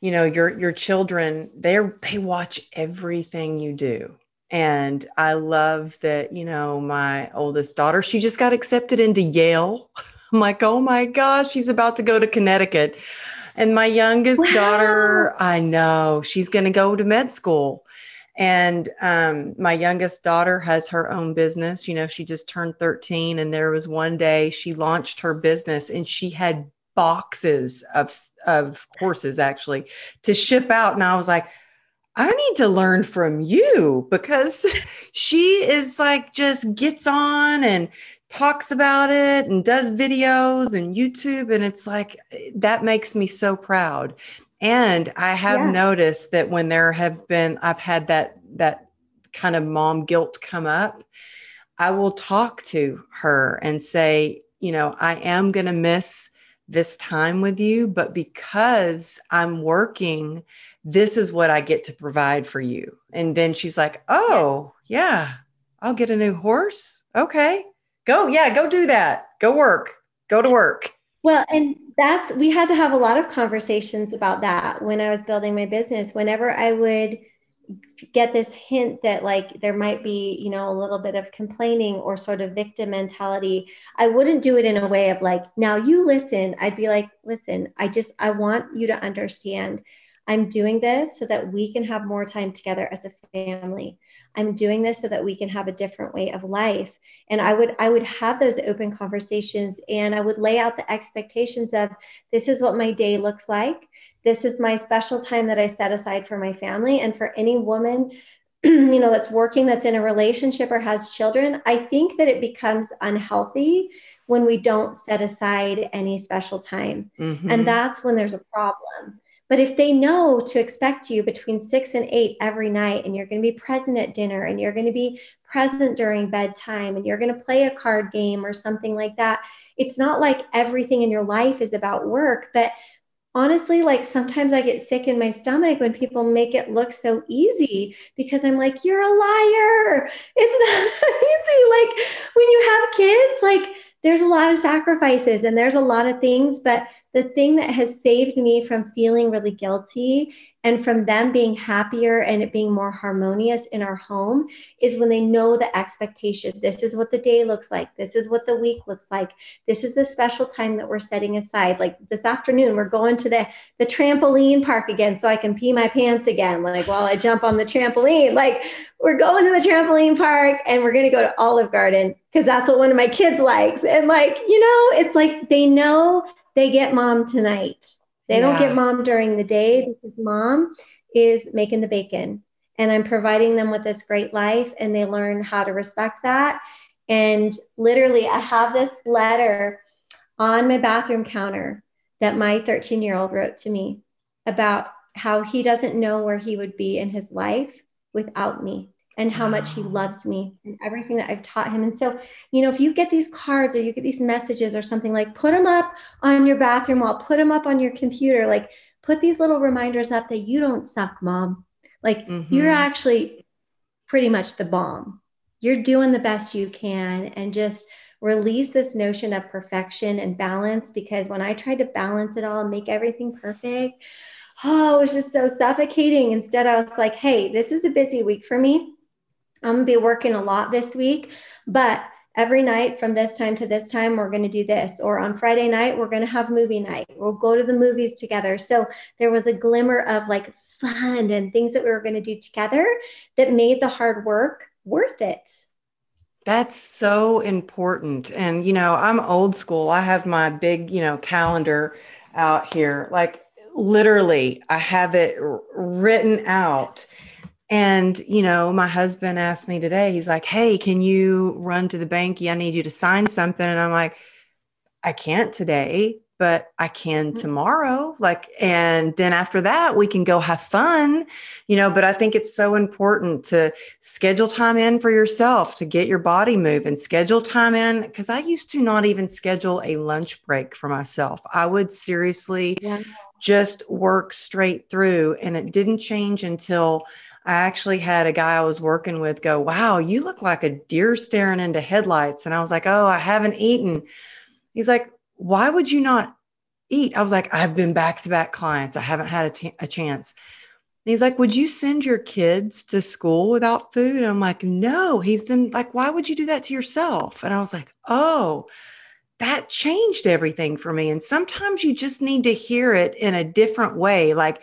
you know, your your children, they're they watch everything you do and I love that, you know, my oldest daughter, she just got accepted into Yale. I'm like, oh my gosh, she's about to go to Connecticut. And my youngest wow. daughter, I know she's going to go to med school. And um, my youngest daughter has her own business. You know, she just turned 13. And there was one day she launched her business and she had boxes of, of courses actually to ship out. And I was like, I need to learn from you because she is like just gets on and talks about it and does videos and YouTube. And it's like that makes me so proud. And I have yeah. noticed that when there have been, I've had that, that kind of mom guilt come up, I will talk to her and say, you know, I am going to miss this time with you, but because I'm working this is what I get to provide for you. And then she's like, oh, yeah, I'll get a new horse. Okay, go. Yeah, go do that. Go work. Go to work. Well, and that's, we had to have a lot of conversations about that when I was building my business. Whenever I would get this hint that like there might be you know a little bit of complaining or sort of victim mentality i wouldn't do it in a way of like now you listen i'd be like listen i just i want you to understand I'm doing this so that we can have more time together as a family. I'm doing this so that we can have a different way of life. And I would I would have those open conversations and I would lay out the expectations of this is what my day looks like. This is my special time that I set aside for my family and for any woman you know that's working that's in a relationship or has children i think that it becomes unhealthy when we don't set aside any special time mm-hmm. and that's when there's a problem but if they know to expect you between six and eight every night, and you're going to be present at dinner, and you're going to be present during bedtime, and you're going to play a card game or something like that, it's not like everything in your life is about work. But honestly, like sometimes I get sick in my stomach when people make it look so easy because I'm like, you're a liar. It's not easy. Like when you have kids, like there's a lot of sacrifices and there's a lot of things, but the thing that has saved me from feeling really guilty and from them being happier and it being more harmonious in our home is when they know the expectation. This is what the day looks like. This is what the week looks like. This is the special time that we're setting aside. Like this afternoon, we're going to the, the trampoline park again so I can pee my pants again, like while I jump on the trampoline. Like we're going to the trampoline park and we're going to go to Olive Garden because that's what one of my kids likes. And like, you know, it's like they know they get mom tonight they yeah. don't get mom during the day because mom is making the bacon and I'm providing them with this great life and they learn how to respect that. And literally, I have this letter on my bathroom counter that my 13 year old wrote to me about how he doesn't know where he would be in his life without me. And how much he loves me and everything that I've taught him. And so, you know, if you get these cards or you get these messages or something like put them up on your bathroom wall, put them up on your computer, like put these little reminders up that you don't suck, mom. Like mm-hmm. you're actually pretty much the bomb. You're doing the best you can and just release this notion of perfection and balance because when I tried to balance it all and make everything perfect, oh, it was just so suffocating. Instead, I was like, hey, this is a busy week for me. I'm gonna be working a lot this week, but every night from this time to this time, we're gonna do this. Or on Friday night, we're gonna have movie night. We'll go to the movies together. So there was a glimmer of like fun and things that we were gonna do together that made the hard work worth it. That's so important. And, you know, I'm old school. I have my big, you know, calendar out here. Like, literally, I have it written out. And, you know, my husband asked me today, he's like, Hey, can you run to the bank? I need you to sign something. And I'm like, I can't today but I can mm-hmm. tomorrow. Like, and then after that, we can go have fun, you know. But I think it's so important to schedule time in for yourself to get your body moving, schedule time in. Cause I used to not even schedule a lunch break for myself. I would seriously yeah. just work straight through. And it didn't change until I actually had a guy I was working with go, Wow, you look like a deer staring into headlights. And I was like, Oh, I haven't eaten. He's like, why would you not eat? I was like, I've been back to back clients. I haven't had a, t- a chance. And he's like, Would you send your kids to school without food? And I'm like, No. He's then like, Why would you do that to yourself? And I was like, Oh, that changed everything for me. And sometimes you just need to hear it in a different way. Like,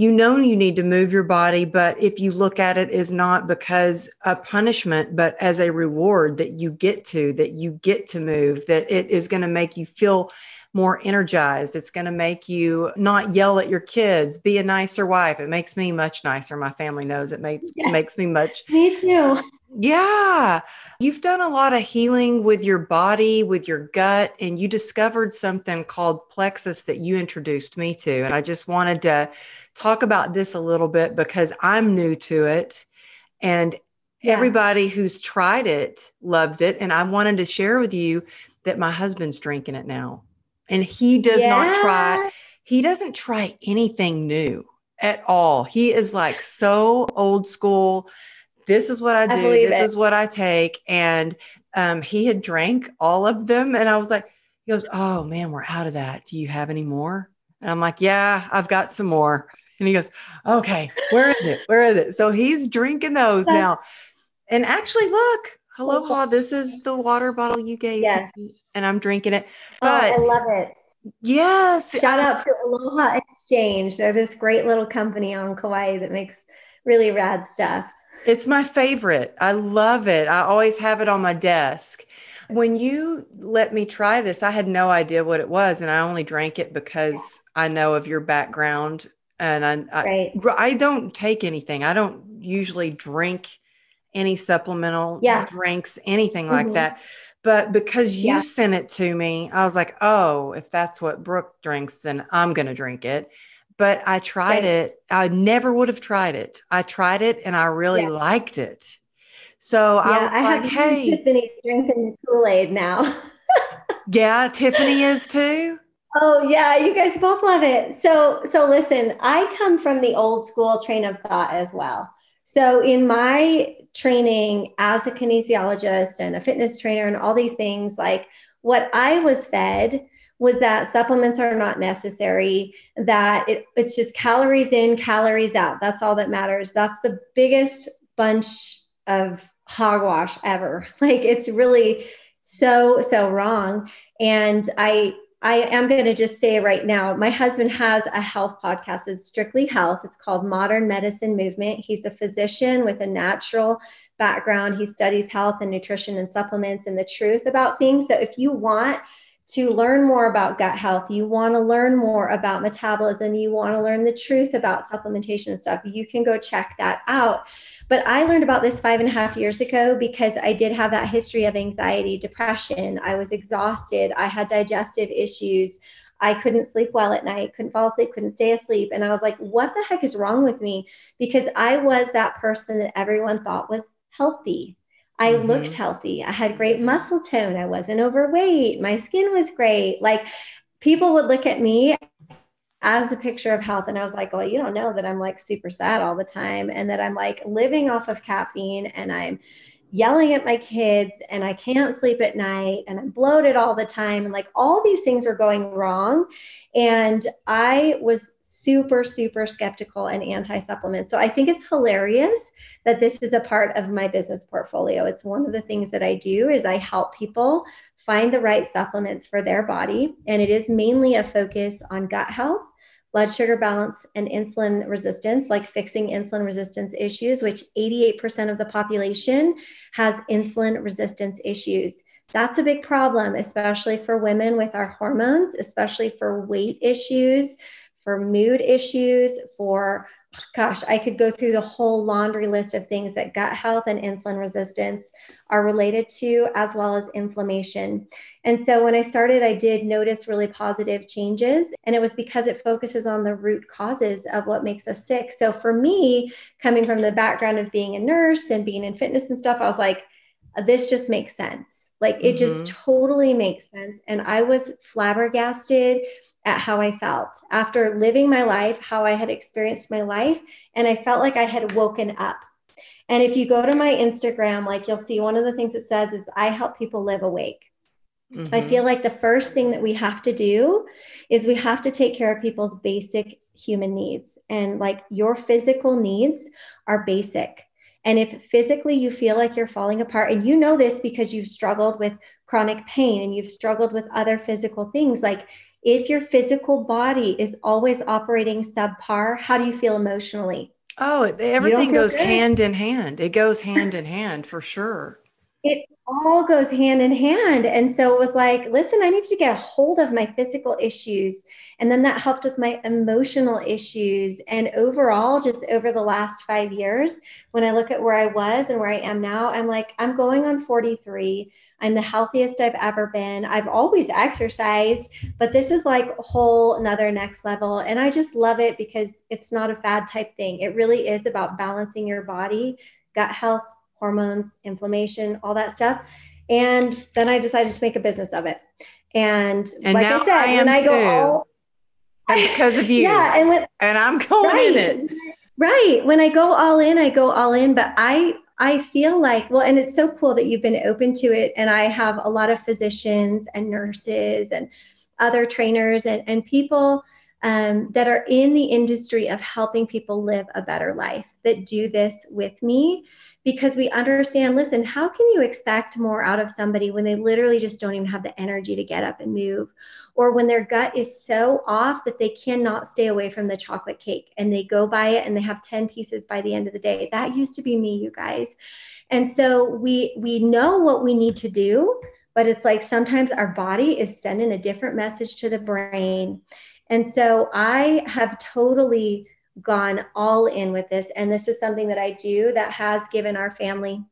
you know you need to move your body but if you look at it as not because a punishment but as a reward that you get to that you get to move that it is going to make you feel more energized. It's going to make you not yell at your kids be a nicer wife. It makes me much nicer. My family knows it makes yeah. makes me much me too yeah. You've done a lot of healing with your body, with your gut, and you discovered something called plexus that you introduced me to. And I just wanted to talk about this a little bit because I'm new to it. And yeah. everybody who's tried it loves it. And I wanted to share with you that my husband's drinking it now. And he does yeah. not try, he doesn't try anything new at all. He is like so old school this is what I do. I this it. is what I take. And um, he had drank all of them. And I was like, he goes, Oh man, we're out of that. Do you have any more? And I'm like, Yeah, I've got some more. And he goes, Okay, where is it? Where is it? So he's drinking those now. And actually, look, hello, aloha, this is the water bottle you gave yes. me, and I'm drinking it. But, oh, I love it. Yes. Shout out to Aloha Exchange. They're this great little company on Kauai that makes really rad stuff. It's my favorite. I love it. I always have it on my desk. When you let me try this, I had no idea what it was, and I only drank it because I know of your background. And I, right. I, I don't take anything. I don't usually drink any supplemental yeah. drinks, anything mm-hmm. like that. But because you yeah. sent it to me, I was like, oh, if that's what Brooke drinks, then I'm going to drink it but I tried it. I never would have tried it. I tried it and I really yeah. liked it. So yeah, I, I like, have hey, Tiffany drinking Kool Aid now. yeah, Tiffany is too. Oh yeah, you guys both love it. So so listen, I come from the old school train of thought as well. So in my training as a kinesiologist and a fitness trainer and all these things, like what I was fed was that supplements are not necessary, that it, it's just calories in, calories out. That's all that matters. That's the biggest bunch of hogwash ever. Like it's really so, so wrong. And I, I am going to just say right now, my husband has a health podcast. It's strictly health. It's called Modern Medicine Movement. He's a physician with a natural background. He studies health and nutrition and supplements and the truth about things. So if you want to learn more about gut health, you want to learn more about metabolism, you want to learn the truth about supplementation and stuff, you can go check that out. But I learned about this five and a half years ago because I did have that history of anxiety, depression. I was exhausted. I had digestive issues. I couldn't sleep well at night, couldn't fall asleep, couldn't stay asleep. And I was like, what the heck is wrong with me? Because I was that person that everyone thought was healthy. I mm-hmm. looked healthy. I had great muscle tone. I wasn't overweight. My skin was great. Like people would look at me as the picture of health. And I was like, well, you don't know that I'm like super sad all the time and that I'm like living off of caffeine and I'm yelling at my kids and I can't sleep at night and I'm bloated all the time. And like all these things were going wrong. And I was super, super skeptical and anti supplement. So I think it's hilarious that this is a part of my business portfolio. It's one of the things that I do is I help people find the right supplements for their body. And it is mainly a focus on gut health blood sugar balance and insulin resistance, like fixing insulin resistance issues, which 88% of the population has insulin resistance issues. That's a big problem, especially for women with our hormones, especially for weight issues, for mood issues, for gosh, I could go through the whole laundry list of things that gut health and insulin resistance are related to, as well as inflammation. And so when I started, I did notice really positive changes. And it was because it focuses on the root causes of what makes us sick. So for me, coming from the background of being a nurse and being in fitness and stuff, I was like, this just makes sense. Like it mm-hmm. just totally makes sense. And I was flabbergasted at how I felt after living my life, how I had experienced my life. And I felt like I had woken up. And if you go to my Instagram, like you'll see one of the things it says is I help people live awake. Mm-hmm. I feel like the first thing that we have to do is we have to take care of people's basic human needs. And like your physical needs are basic. And if physically you feel like you're falling apart, and you know this because you've struggled with chronic pain and you've struggled with other physical things, like if your physical body is always operating subpar, how do you feel emotionally? Oh, everything goes good. hand in hand. It goes hand in hand for sure. It all goes hand in hand. And so it was like, listen, I need to get a hold of my physical issues. And then that helped with my emotional issues. And overall, just over the last five years, when I look at where I was and where I am now, I'm like, I'm going on 43. I'm the healthiest I've ever been. I've always exercised, but this is like a whole another next level. And I just love it because it's not a fad type thing. It really is about balancing your body, gut health, hormones, inflammation, all that stuff. And then I decided to make a business of it. And, and like I said, I when I go all and because of you. yeah. And when and I'm going right, in it. Right. When I go all in, I go all in. But I I feel like, well, and it's so cool that you've been open to it. And I have a lot of physicians and nurses and other trainers and, and people um, that are in the industry of helping people live a better life that do this with me because we understand listen, how can you expect more out of somebody when they literally just don't even have the energy to get up and move? Or when their gut is so off that they cannot stay away from the chocolate cake and they go by it and they have 10 pieces by the end of the day. That used to be me, you guys. And so we we know what we need to do, but it's like sometimes our body is sending a different message to the brain. And so I have totally gone all in with this. And this is something that I do that has given our family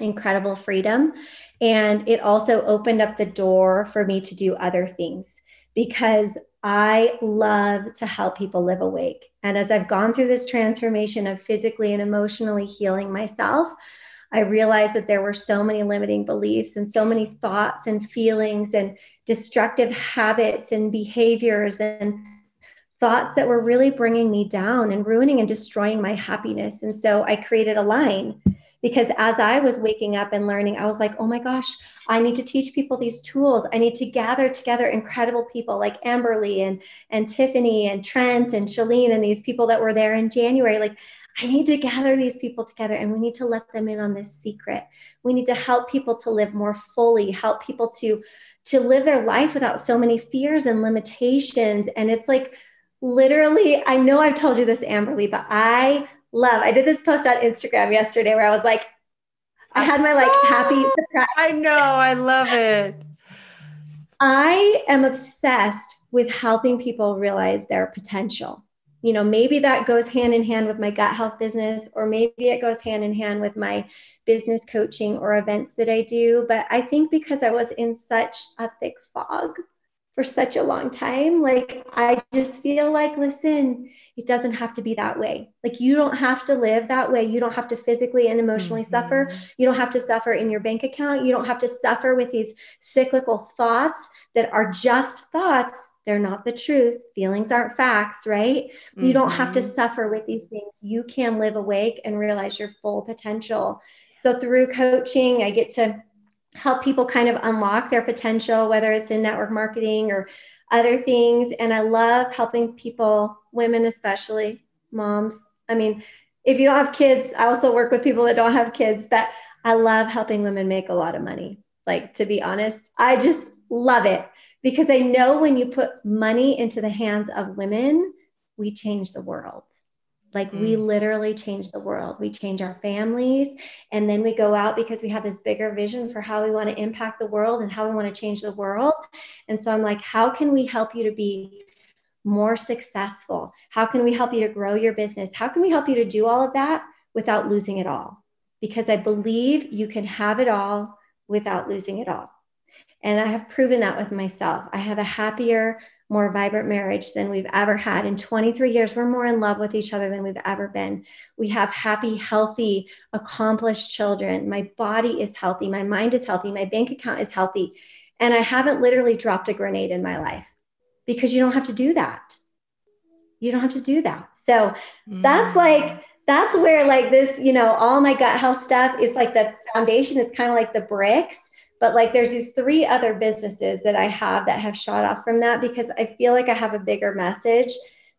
incredible freedom. And it also opened up the door for me to do other things because I love to help people live awake. And as I've gone through this transformation of physically and emotionally healing myself, I realized that there were so many limiting beliefs and so many thoughts and feelings and destructive habits and behaviors and thoughts that were really bringing me down and ruining and destroying my happiness. And so I created Align because as I was waking up and learning, I was like, oh my gosh, I need to teach people these tools. I need to gather together incredible people like Amberly and, and Tiffany and Trent and Chalene and these people that were there in January. Like, I need to gather these people together and we need to let them in on this secret. We need to help people to live more fully, help people to to live their life without so many fears and limitations. And it's like literally, I know I've told you this, Amberly, but I love, I did this post on Instagram yesterday where I was like, I, I had my like happy surprise. I know, I love it. I am obsessed with helping people realize their potential. You know, maybe that goes hand in hand with my gut health business, or maybe it goes hand in hand with my business coaching or events that I do. But I think because I was in such a thick fog for such a long time. Like, I just feel like, listen, it doesn't have to be that way. Like, you don't have to live that way. You don't have to physically and emotionally mm-hmm. suffer. You don't have to suffer in your bank account. You don't have to suffer with these cyclical thoughts that are just thoughts. They're not the truth. Feelings aren't facts, right? Mm-hmm. You don't have to mm-hmm. suffer with these things. You can live awake and realize your full potential. So, through coaching, I get to help people kind of unlock their potential, whether it's in network marketing or other things. And I love helping people, women especially, moms. I mean, if you don't have kids, I also work with people that don't have kids, but I love helping women make a lot of money. Like, to be honest, I just love it because I know when you put money into the hands of women, we change the world. Like mm. we literally change the world. We change our families. And then we go out because we have this bigger vision for how we want to impact the world and how we want to change the world. And so I'm like, how can we help you to be more successful? How can we help you to grow your business? How can we help you to do all of that without losing it all? Because I believe you can have it all without losing it all. And I have proven that with myself. I have a happier, more vibrant marriage than we've ever had. In 23 years, we're more in love with each other than we've ever been. We have happy, healthy, accomplished children. My body is healthy. My mind is healthy. My bank account is healthy. And I haven't literally dropped a grenade in my life because you don't have to do that. You don't have to do that. So mm. that's like, that's where like this, you know, all my gut health stuff is like the foundation is kind of like the bricks but like there's these three other businesses that I have that have shot off from that because I feel like I have a bigger message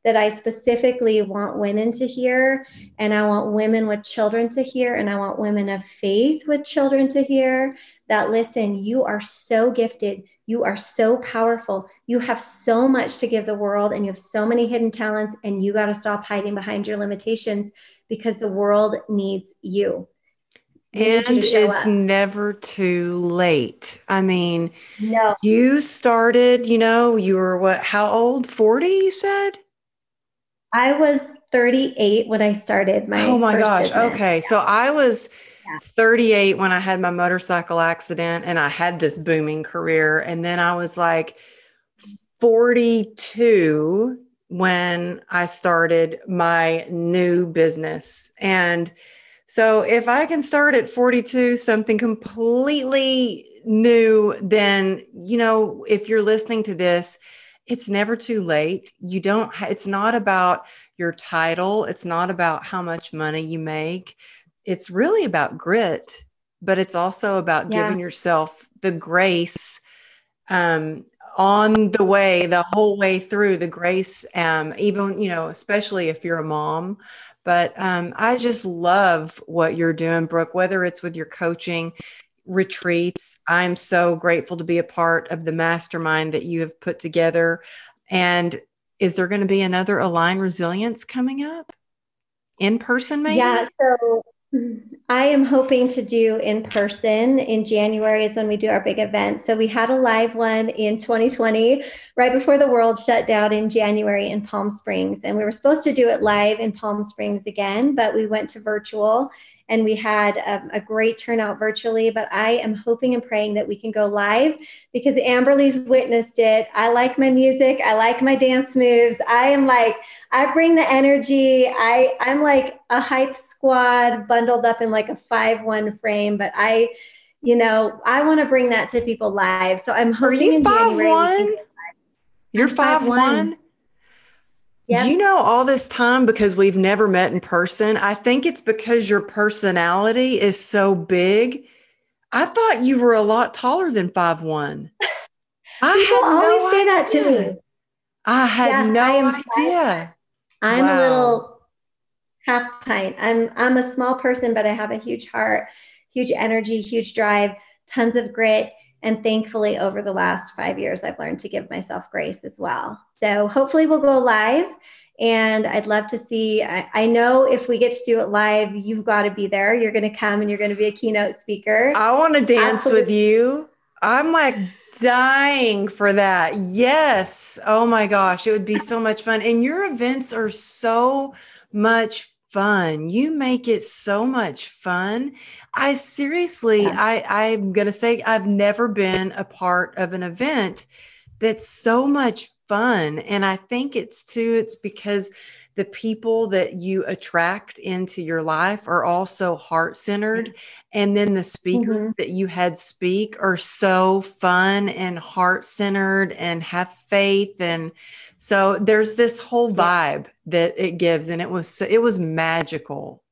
that I specifically want women to hear. And I want women with children to hear. And I want women of faith with children to hear that listen, you are so gifted. You are so powerful. You have so much to give the world, and you have so many hidden talents. And you got to stop hiding behind your limitations because the world needs you and it's up. never too late. I mean, no. you started, you know, you were what, how old? 40, you said? I was 38 when I started my. Oh my gosh. Business. Okay. Yeah. So I was yeah. 38 when I had my motorcycle accident and I had this booming career. And then I was like 42 when I started my new business. And so if I can start at 42, something completely new, then, you know, if you're listening to this, it's never too late. You don't, it's not about your title, it's not about how much money you make. It's really about grit, but it's also about yeah. giving yourself the grace um, on the way, the whole way through the grace, um, even, you know, especially if you're a mom. But um, I just love what you're doing, Brooke, whether it's with your coaching retreats. I'm so grateful to be a part of the mastermind that you have put together. And is there going to be another Align Resilience coming up in person, maybe? Yeah. So I am hoping to do in person in January is when we do our big event. So we had a live one in 2020, right before the world shut down in January in Palm Springs. And we were supposed to do it live in Palm Springs again, but we went to virtual and we had a, a, great turnout virtually. But I am hoping and praying that we can go live because Amberly's witnessed it. I like my music, I like my dance moves. I am like, I bring the energy. I I'm like a hype squad bundled up in like a five one frame, but I, you know, I want to bring that to people live. So I'm hoping Are you in five January one? You're five, five one. one? Yep. Do you know all this time because we've never met in person? I think it's because your personality is so big. I thought you were a lot taller than five one. I People always no say that to me. I had yeah, no I idea. I'm wow. a little half pint. I'm I'm a small person, but I have a huge heart, huge energy, huge drive, tons of grit. And thankfully, over the last five years, I've learned to give myself grace as well. So hopefully, we'll go live. And I'd love to see. I, I know if we get to do it live, you've got to be there. You're going to come and you're going to be a keynote speaker. I want to dance Absolutely. with you. I'm like dying for that. Yes. Oh my gosh. It would be so much fun. And your events are so much fun. You make it so much fun. I seriously, yeah. I, I'm going to say I've never been a part of an event that's so much fun. And I think it's too, it's because the people that you attract into your life are also heart centered. And then the speakers mm-hmm. that you had speak are so fun and heart centered and have faith. And so there's this whole vibe that it gives. And it was, so, it was magical.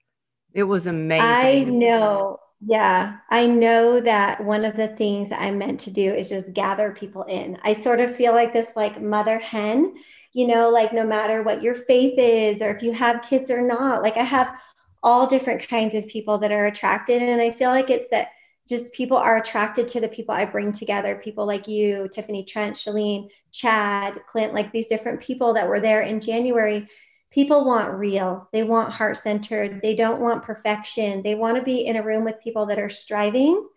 It was amazing. I know. Yeah, I know that one of the things I'm meant to do is just gather people in. I sort of feel like this like mother hen, you know, like no matter what your faith is or if you have kids or not, like I have all different kinds of people that are attracted. And I feel like it's that just people are attracted to the people I bring together, people like you, Tiffany Trent, Chalene, Chad, Clint, like these different people that were there in January. People want real. They want heart centered they don't want perfection. They want to be in a room with people that are striving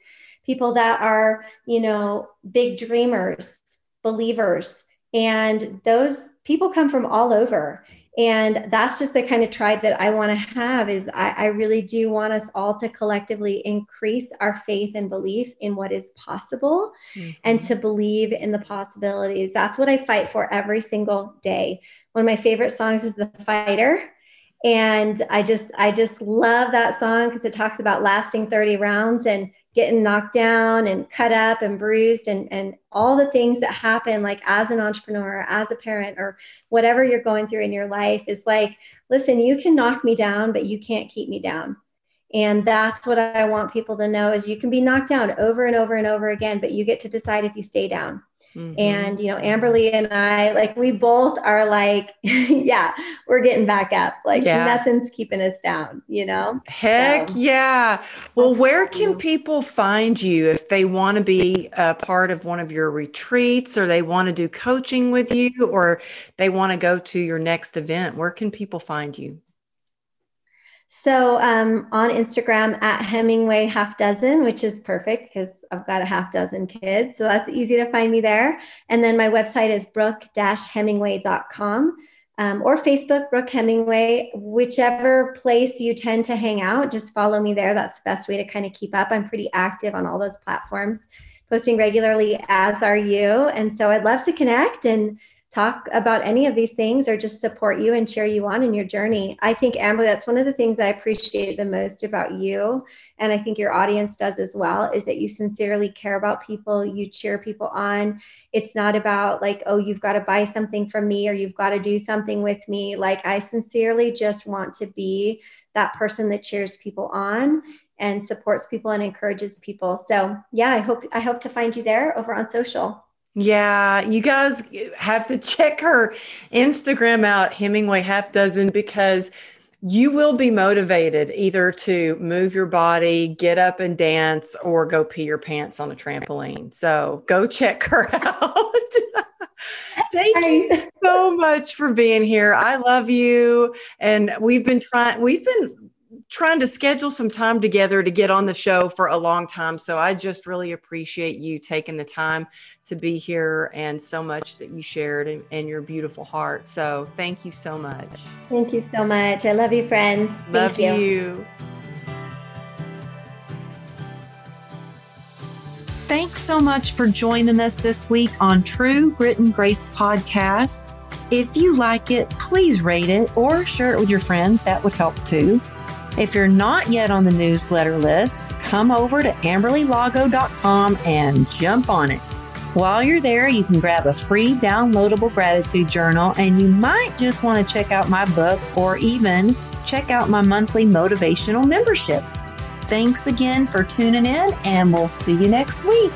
people that are you know big dreamers believers. And those people come from all over and that's just the kind of tribe that i want to have is I, I really do want us all to collectively increase our faith and belief in what is possible mm-hmm. and to believe in the possibilities that's what i fight for every single day one of my favorite songs is The Fighter. And I just, I just love that song because it talks about lasting 30 rounds and getting knocked down and cut up and bruised and, and all the things that happen like as an entrepreneur, as a parent, or whatever you're going through in your life is like, listen, you can knock me down, but you can't keep me down. And that's what I want people to know is you can be knocked down over and over and over again, but you get to decide if you stay down. Mm-hmm. And, you know, Amberly and I, like, we both are like, yeah, we're getting back up. Like, yeah. nothing's keeping us down, you know? Heck so. yeah. Well, where can people find you if they want to be a part of one of your retreats or they want to do coaching with you or they want to go to your next event? Where can people find you? So um, on Instagram at Hemingway Half Dozen, which is perfect because I've got a half dozen kids. So that's easy to find me there. And then my website is brooke-hemingway.com um, or Facebook, Brooke Hemingway, whichever place you tend to hang out, just follow me there. That's the best way to kind of keep up. I'm pretty active on all those platforms, posting regularly, as are you. And so I'd love to connect and talk about any of these things or just support you and cheer you on in your journey. I think, Amber, that's one of the things I appreciate the most about you. And I think your audience does as well is that you sincerely care about people, you cheer people on. It's not about like, oh, you've got to buy something from me or you've got to do something with me. Like, I sincerely just want to be that person that cheers people on and supports people and encourages people. So, yeah, I hope I hope to find you there over on social. Yeah, you guys have to check her Instagram out, Hemingway Half Dozen, because you will be motivated either to move your body, get up and dance, or go pee your pants on a trampoline. So go check her out. Thank you so much for being here. I love you. And we've been trying, we've been trying to schedule some time together to get on the show for a long time. So I just really appreciate you taking the time to be here and so much that you shared and, your beautiful heart. So thank you so much. Thank you so much. I love you, friends. Love you. you. Thanks so much for joining us this week on True Grit and Grace podcast. If you like it, please rate it or share it with your friends. That would help too. If you're not yet on the newsletter list, come over to amberlylago.com and jump on it. While you're there, you can grab a free downloadable gratitude journal, and you might just want to check out my book or even check out my monthly motivational membership. Thanks again for tuning in, and we'll see you next week.